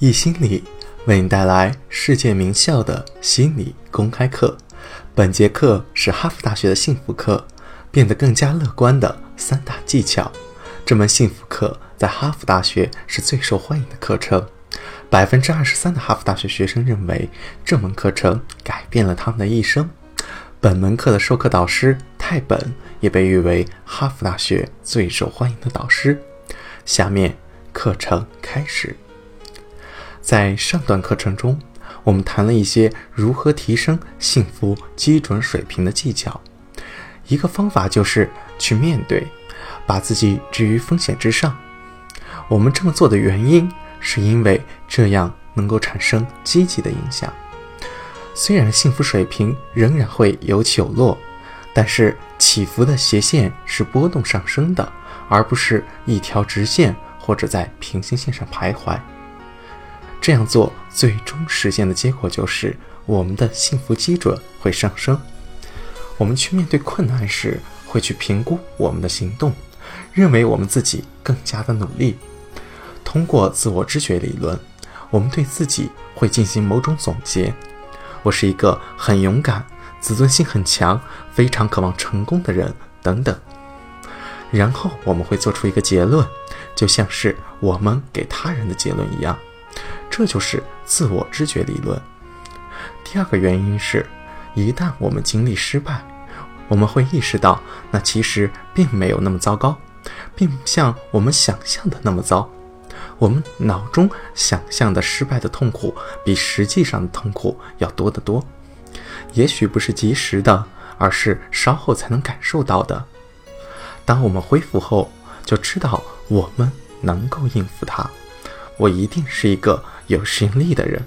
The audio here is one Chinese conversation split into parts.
易心理为你带来世界名校的心理公开课。本节课是哈佛大学的幸福课，变得更加乐观的三大技巧。这门幸福课在哈佛大学是最受欢迎的课程，百分之二十三的哈佛大学学生认为这门课程改变了他们的一生。本门课的授课导师泰本也被誉为哈佛大学最受欢迎的导师。下面课程开始。在上段课程中，我们谈了一些如何提升幸福基准水平的技巧。一个方法就是去面对，把自己置于风险之上。我们这么做的原因，是因为这样能够产生积极的影响。虽然幸福水平仍然会有起有落，但是起伏的斜线是波动上升的，而不是一条直线或者在平行线上徘徊。这样做最终实现的结果就是我们的幸福基准会上升。我们去面对困难时，会去评估我们的行动，认为我们自己更加的努力。通过自我知觉理论，我们对自己会进行某种总结。我是一个很勇敢、自尊心很强、非常渴望成功的人，等等。然后我们会做出一个结论，就像是我们给他人的结论一样。这就是自我知觉理论。第二个原因是，一旦我们经历失败，我们会意识到那其实并没有那么糟糕，并不像我们想象的那么糟。我们脑中想象的失败的痛苦，比实际上的痛苦要多得多。也许不是及时的，而是稍后才能感受到的。当我们恢复后，就知道我们能够应付它。我一定是一个有适应力的人。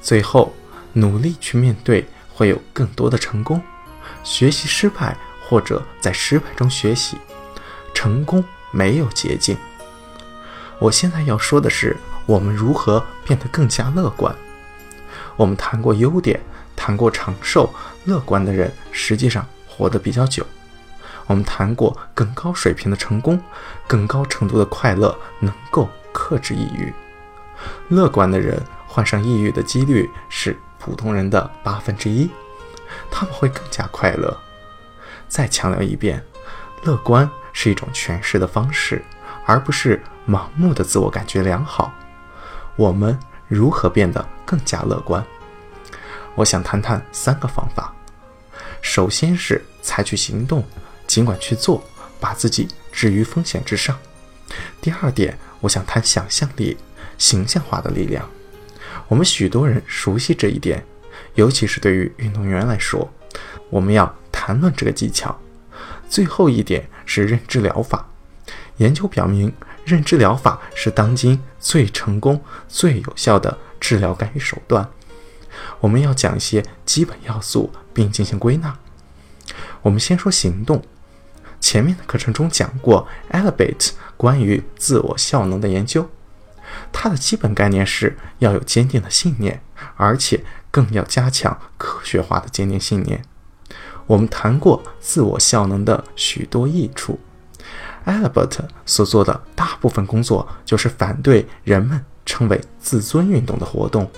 最后，努力去面对，会有更多的成功。学习失败，或者在失败中学习，成功没有捷径。我现在要说的是，我们如何变得更加乐观。我们谈过优点，谈过长寿，乐观的人实际上活得比较久。我们谈过更高水平的成功，更高程度的快乐能够。克制抑郁，乐观的人患上抑郁的几率是普通人的八分之一，他们会更加快乐。再强调一遍，乐观是一种诠释的方式，而不是盲目的自我感觉良好。我们如何变得更加乐观？我想谈谈三个方法。首先是采取行动，尽管去做，把自己置于风险之上。第二点。我想谈想象力、形象化的力量。我们许多人熟悉这一点，尤其是对于运动员来说，我们要谈论这个技巧。最后一点是认知疗法。研究表明，认知疗法是当今最成功、最有效的治疗干预手段。我们要讲一些基本要素，并进行归纳。我们先说行动。前面的课程中讲过，Elevate。关于自我效能的研究，它的基本概念是要有坚定的信念，而且更要加强科学化的坚定信念。我们谈过自我效能的许多益处。Albert 所做的大部分工作就是反对人们称为自尊运动的活动，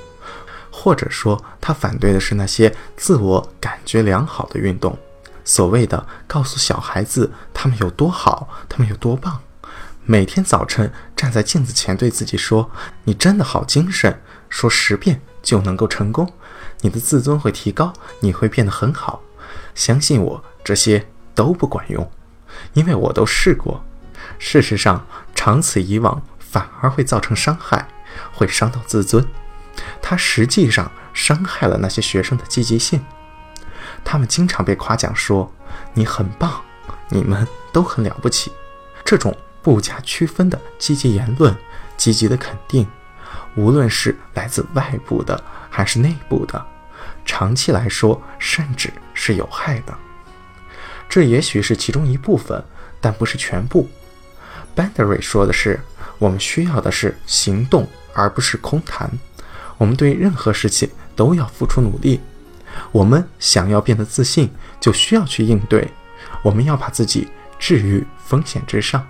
或者说他反对的是那些自我感觉良好的运动。所谓的告诉小孩子他们有多好，他们有多棒。每天早晨站在镜子前对自己说：“你真的好精神。”说十遍就能够成功，你的自尊会提高，你会变得很好。相信我，这些都不管用，因为我都试过。事实上，长此以往反而会造成伤害，会伤到自尊。它实际上伤害了那些学生的积极性。他们经常被夸奖说：“你很棒，你们都很了不起。”这种。不加区分的积极言论，积极的肯定，无论是来自外部的还是内部的，长期来说甚至是有害的。这也许是其中一部分，但不是全部。Bandery 说的是，我们需要的是行动，而不是空谈。我们对任何事情都要付出努力。我们想要变得自信，就需要去应对。我们要把自己置于风险之上。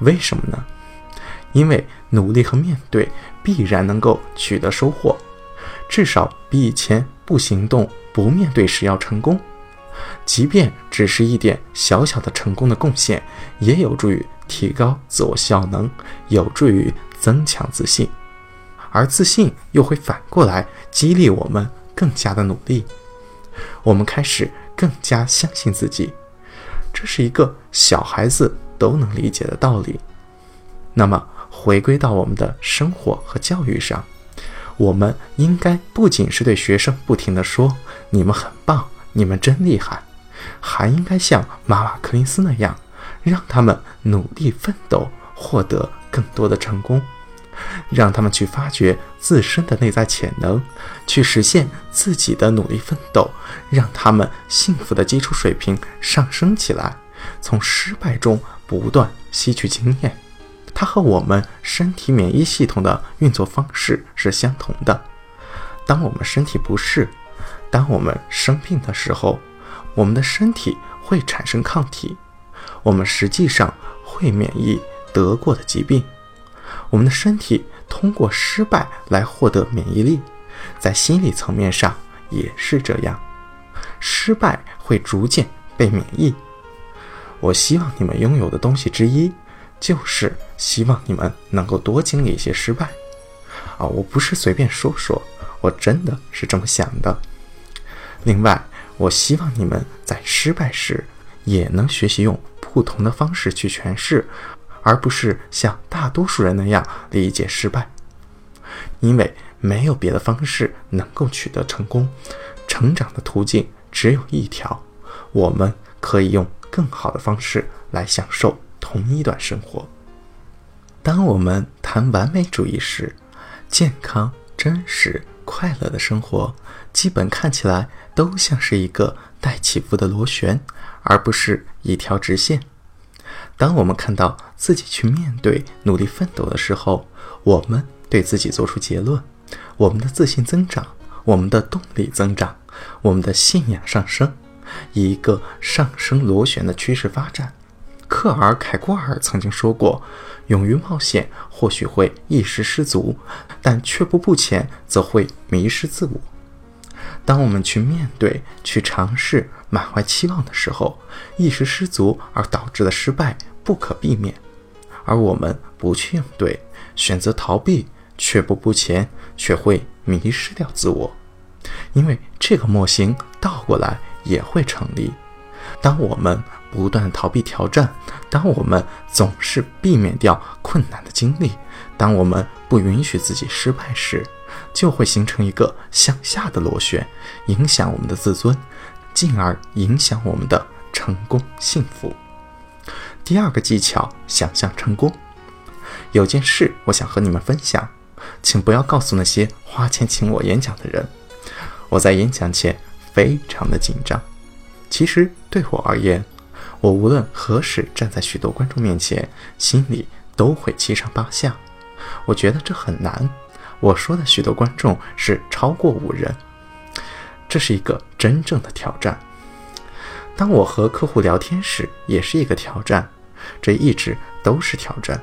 为什么呢？因为努力和面对必然能够取得收获，至少比以前不行动、不面对时要成功。即便只是一点小小的成功的贡献，也有助于提高自我效能，有助于增强自信，而自信又会反过来激励我们更加的努力。我们开始更加相信自己，这是一个小孩子都能理解的道理。那么，回归到我们的生活和教育上，我们应该不仅是对学生不停地说“你们很棒”。你们真厉害，还应该像马瓦克林斯那样，让他们努力奋斗，获得更多的成功，让他们去发掘自身的内在潜能，去实现自己的努力奋斗，让他们幸福的基础水平上升起来，从失败中不断吸取经验。它和我们身体免疫系统的运作方式是相同的。当我们身体不适，当我们生病的时候，我们的身体会产生抗体，我们实际上会免疫得过的疾病。我们的身体通过失败来获得免疫力，在心理层面上也是这样，失败会逐渐被免疫。我希望你们拥有的东西之一，就是希望你们能够多经历一些失败。啊，我不是随便说说，我真的是这么想的。另外，我希望你们在失败时也能学习用不同的方式去诠释，而不是像大多数人那样理解失败。因为没有别的方式能够取得成功，成长的途径只有一条：我们可以用更好的方式来享受同一段生活。当我们谈完美主义时，健康、真实、快乐的生活，基本看起来。都像是一个带起伏的螺旋，而不是一条直线。当我们看到自己去面对、努力奋斗的时候，我们对自己做出结论：我们的自信增长，我们的动力增长，我们的信仰上升，以一个上升螺旋的趋势发展。克尔凯郭尔曾经说过：“勇于冒险或许会一时失足，但却步不前则会迷失自我。”当我们去面对、去尝试、满怀期望的时候，一时失足而导致的失败不可避免；而我们不去应对、选择逃避、却步不前，却会迷失掉自我。因为这个模型倒过来也会成立。当我们不断逃避挑战，当我们总是避免掉困难的经历，当我们不允许自己失败时，就会形成一个向下的螺旋，影响我们的自尊，进而影响我们的成功幸福。第二个技巧，想象成功。有件事我想和你们分享，请不要告诉那些花钱请我演讲的人，我在演讲前非常的紧张。其实对我而言，我无论何时站在许多观众面前，心里都会七上八下。我觉得这很难。我说的许多观众是超过五人，这是一个真正的挑战。当我和客户聊天时，也是一个挑战，这一直都是挑战。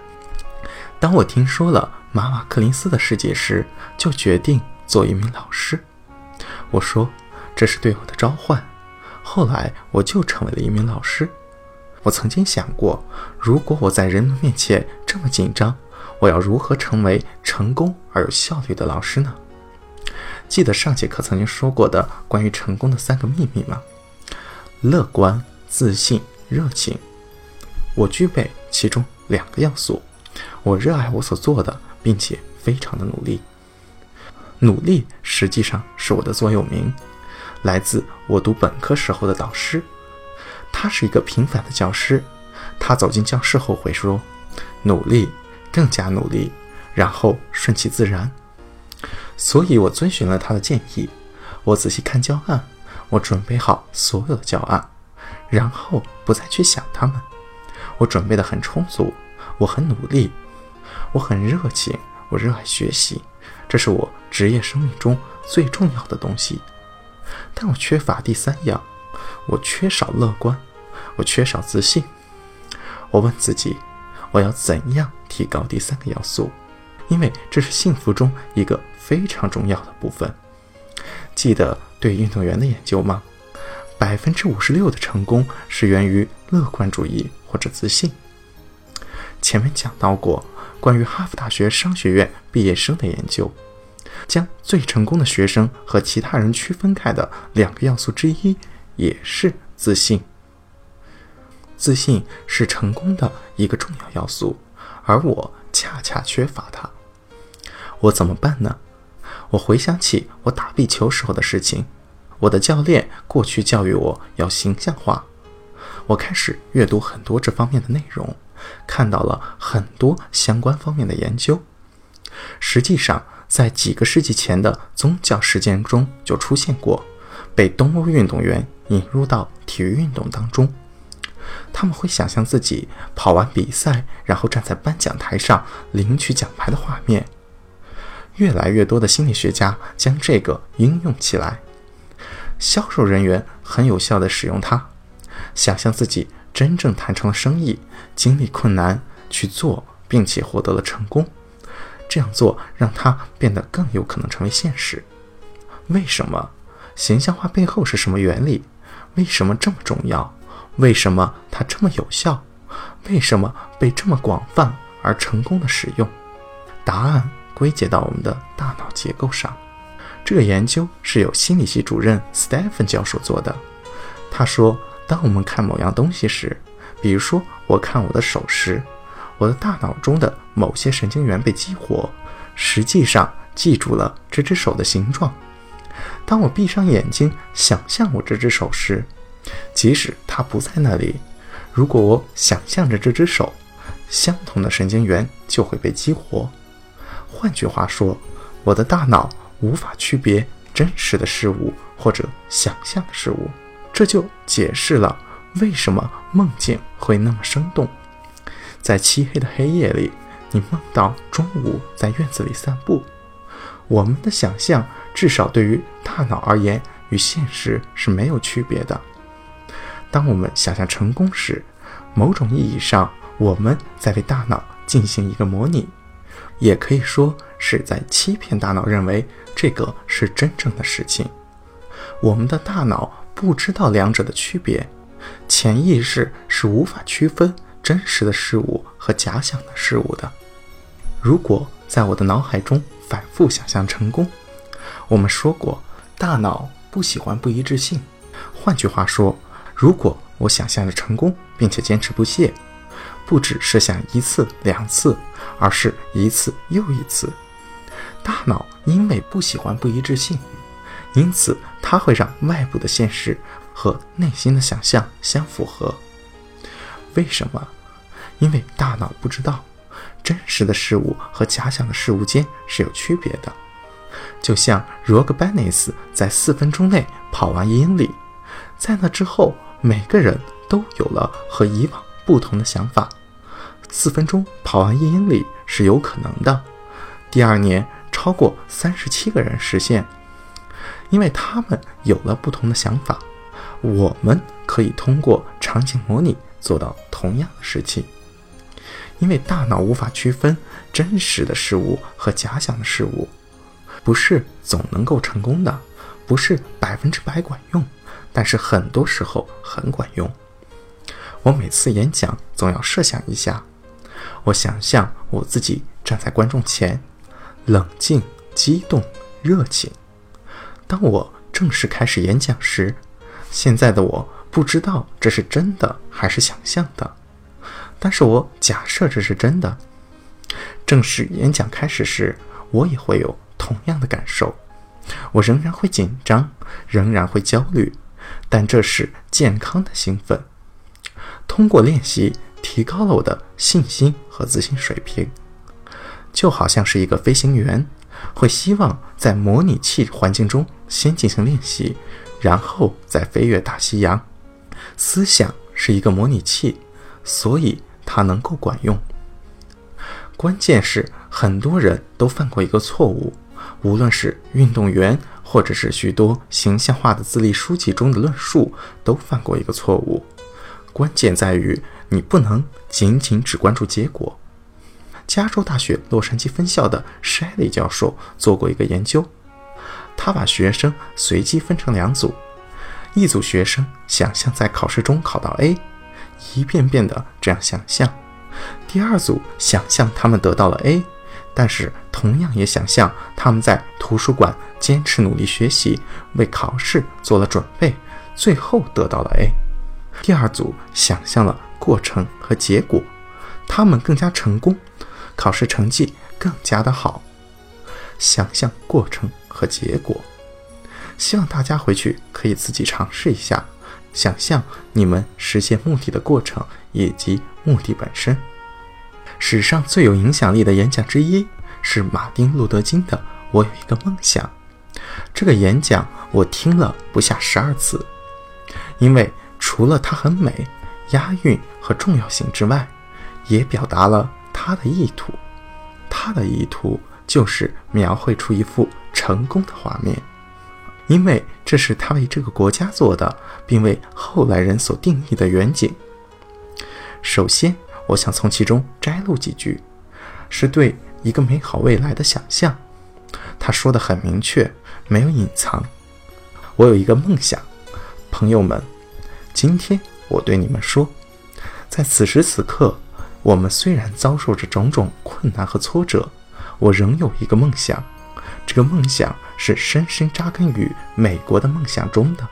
当我听说了马瓦克林斯的世界时，就决定做一名老师。我说这是对我的召唤。后来我就成为了一名老师。我曾经想过，如果我在人们面前这么紧张。我要如何成为成功而有效率的老师呢？记得上节课曾经说过的关于成功的三个秘密吗？乐观、自信、热情。我具备其中两个要素。我热爱我所做的，并且非常的努力。努力实际上是我的座右铭，来自我读本科时候的导师。他是一个平凡的教师。他走进教室后会说：“努力。”更加努力，然后顺其自然。所以我遵循了他的建议，我仔细看教案，我准备好所有的教案，然后不再去想他们。我准备的很充足，我很努力，我很热情，我热爱学习，这是我职业生命中最重要的东西。但我缺乏第三样，我缺少乐观，我缺少自信。我问自己。我要怎样提高第三个要素，因为这是幸福中一个非常重要的部分。记得对运动员的研究吗？百分之五十六的成功是源于乐观主义或者自信。前面讲到过关于哈佛大学商学院毕业生的研究，将最成功的学生和其他人区分开的两个要素之一，也是自信。自信是成功的一个重要要素，而我恰恰缺乏它。我怎么办呢？我回想起我打壁球时候的事情，我的教练过去教育我要形象化。我开始阅读很多这方面的内容，看到了很多相关方面的研究。实际上，在几个世纪前的宗教事件中就出现过，被东欧运动员引入到体育运动当中。他们会想象自己跑完比赛，然后站在颁奖台上领取奖牌的画面。越来越多的心理学家将这个应用起来，销售人员很有效地使用它，想象自己真正谈成了生意，经历困难去做，并且获得了成功。这样做让它变得更有可能成为现实。为什么？形象化背后是什么原理？为什么这么重要？为什么它这么有效？为什么被这么广泛而成功的使用？答案。归结到我们的大脑结构上。这个研究是由心理系主任 Stephen 教授做的。他说，当我们看某样东西时，比如说我看我的手时，我的大脑中的某些神经元被激活，实际上记住了这只手的形状。当我闭上眼睛想象我这只手时，即使它不在那里，如果我想象着这只手，相同的神经元就会被激活。换句话说，我的大脑无法区别真实的事物或者想象的事物，这就解释了为什么梦境会那么生动。在漆黑的黑夜里，你梦到中午在院子里散步。我们的想象，至少对于大脑而言，与现实是没有区别的。当我们想象成功时，某种意义上，我们在为大脑进行一个模拟。也可以说是在欺骗大脑，认为这个是真正的事情。我们的大脑不知道两者的区别，潜意识是无法区分真实的事物和假想的事物的。如果在我的脑海中反复想象成功，我们说过，大脑不喜欢不一致性。换句话说，如果我想象着成功，并且坚持不懈。不只是想一次两次，而是一次又一次。大脑因为不喜欢不一致性，因此它会让外部的现实和内心的想象相符合。为什么？因为大脑不知道真实的事物和假想的事物间是有区别的。就像 Rog Banis 在四分钟内跑完一英里，在那之后，每个人都有了和以往不同的想法。四分钟跑完一英里是有可能的。第二年，超过三十七个人实现，因为他们有了不同的想法。我们可以通过场景模拟做到同样的事情，因为大脑无法区分真实的事物和假想的事物，不是总能够成功的，不是百分之百管用，但是很多时候很管用。我每次演讲总要设想一下。我想象我自己站在观众前，冷静、激动、热情。当我正式开始演讲时，现在的我不知道这是真的还是想象的，但是我假设这是真的。正式演讲开始时，我也会有同样的感受，我仍然会紧张，仍然会焦虑，但这是健康的兴奋。通过练习。提高了我的信心和自信水平，就好像是一个飞行员会希望在模拟器环境中先进行练习，然后再飞越大西洋。思想是一个模拟器，所以它能够管用。关键是很多人都犯过一个错误，无论是运动员，或者是许多形象化的自立书籍中的论述，都犯过一个错误。关键在于。你不能仅仅只关注结果。加州大学洛杉矶分校的 Shelly 教授做过一个研究，他把学生随机分成两组，一组学生想象在考试中考到 A，一遍遍的这样想象；第二组想象他们得到了 A，但是同样也想象他们在图书馆坚持努力学习，为考试做了准备，最后得到了 A。第二组想象了过程和结果，他们更加成功。考试成绩更加的好，想象过程和结果，希望大家回去可以自己尝试一下，想象你们实现目的的过程以及目的本身。史上最有影响力的演讲之一是马丁·路德·金的《我有一个梦想》。这个演讲我听了不下十二次，因为除了它很美、押韵和重要性之外，也表达了。他的意图，他的意图就是描绘出一幅成功的画面，因为这是他为这个国家做的，并为后来人所定义的远景。首先，我想从其中摘录几句，是对一个美好未来的想象。他说的很明确，没有隐藏。我有一个梦想，朋友们，今天我对你们说，在此时此刻。我们虽然遭受着种种困难和挫折，我仍有一个梦想。这个梦想是深深扎根于美国的梦想中的。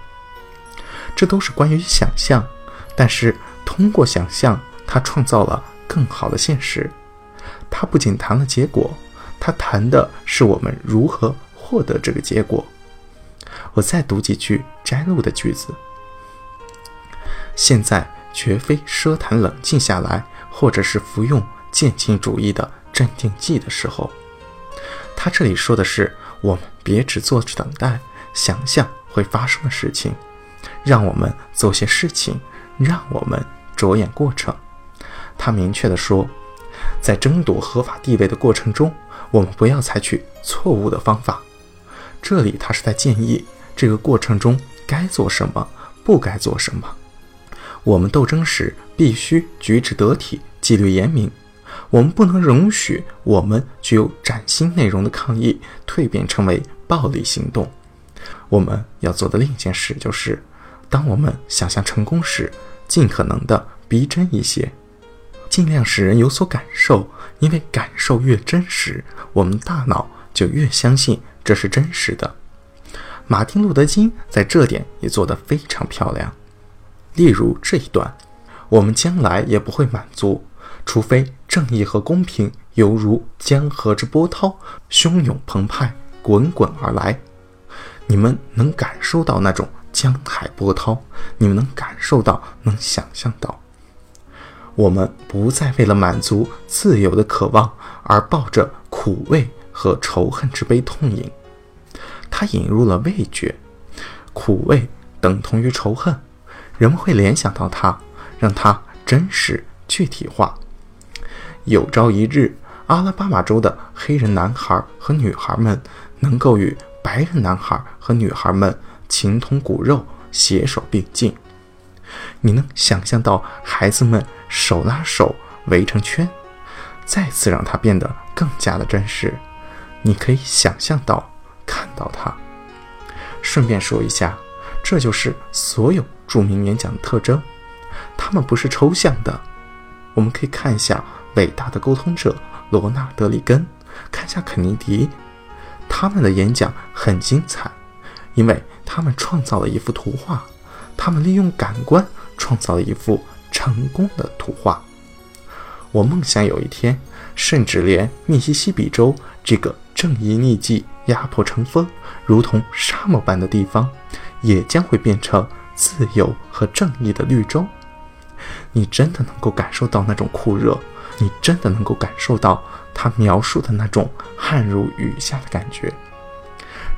这都是关于想象，但是通过想象，他创造了更好的现实。他不仅谈了结果，他谈的是我们如何获得这个结果。我再读几句摘录的句子。现在绝非奢谈冷静下来。或者是服用渐进主义的镇定剂的时候，他这里说的是我们别只坐着等待，想象会发生的事情，让我们做些事情，让我们着眼过程。他明确地说，在争夺合法地位的过程中，我们不要采取错误的方法。这里他是在建议这个过程中该做什么，不该做什么。我们斗争时必须举止得体。纪律严明，我们不能容许我们具有崭新内容的抗议蜕变成为暴力行动。我们要做的另一件事就是，当我们想象成功时，尽可能的逼真一些，尽量使人有所感受，因为感受越真实，我们大脑就越相信这是真实的。马丁·路德·金在这点也做得非常漂亮。例如这一段：我们将来也不会满足。除非正义和公平犹如江河之波涛，汹涌澎湃，滚滚而来。你们能感受到那种江海波涛？你们能感受到，能想象到？我们不再为了满足自由的渴望而抱着苦味和仇恨之悲痛饮。他引入了味觉，苦味等同于仇恨，人们会联想到它，让它真实具体化。有朝一日，阿拉巴马州的黑人男孩和女孩们能够与白人男孩和女孩们情同骨肉、携手并进。你能想象到孩子们手拉手围成圈？再次让它变得更加的真实。你可以想象到、看到它。顺便说一下，这就是所有著名演讲的特征。他们不是抽象的。我们可以看一下。伟大的沟通者罗纳德·里根，看一下肯尼迪，他们的演讲很精彩，因为他们创造了一幅图画，他们利用感官创造了一幅成功的图画。我梦想有一天，甚至连密西西比州这个正义逆迹、压迫成风、如同沙漠般的地方，也将会变成自由和正义的绿洲。你真的能够感受到那种酷热？你真的能够感受到他描述的那种汗如雨下的感觉，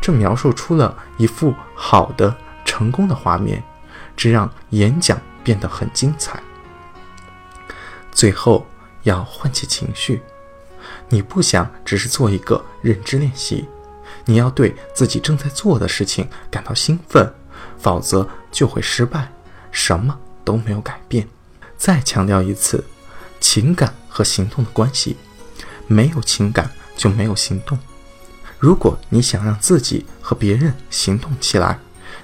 这描述出了一幅好的、成功的画面，这让演讲变得很精彩。最后要唤起情绪，你不想只是做一个认知练习，你要对自己正在做的事情感到兴奋，否则就会失败，什么都没有改变。再强调一次，情感和行动的关系，没有情感就没有行动。如果你想让自己和别人行动起来，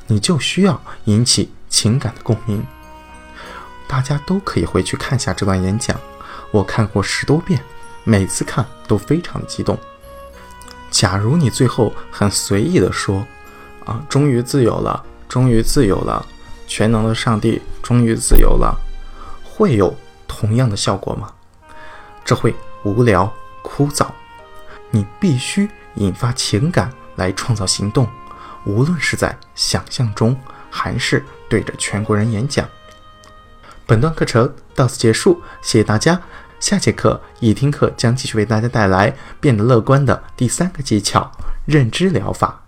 你就需要引起情感的共鸣。大家都可以回去看下这段演讲，我看过十多遍，每次看都非常激动。假如你最后很随意的说：“啊，终于自由了，终于自由了，全能的上帝，终于自由了。”会有同样的效果吗？这会无聊枯燥。你必须引发情感来创造行动，无论是在想象中，还是对着全国人演讲。本段课程到此结束，谢谢大家。下节课一听课将继续为大家带来变得乐观的第三个技巧——认知疗法。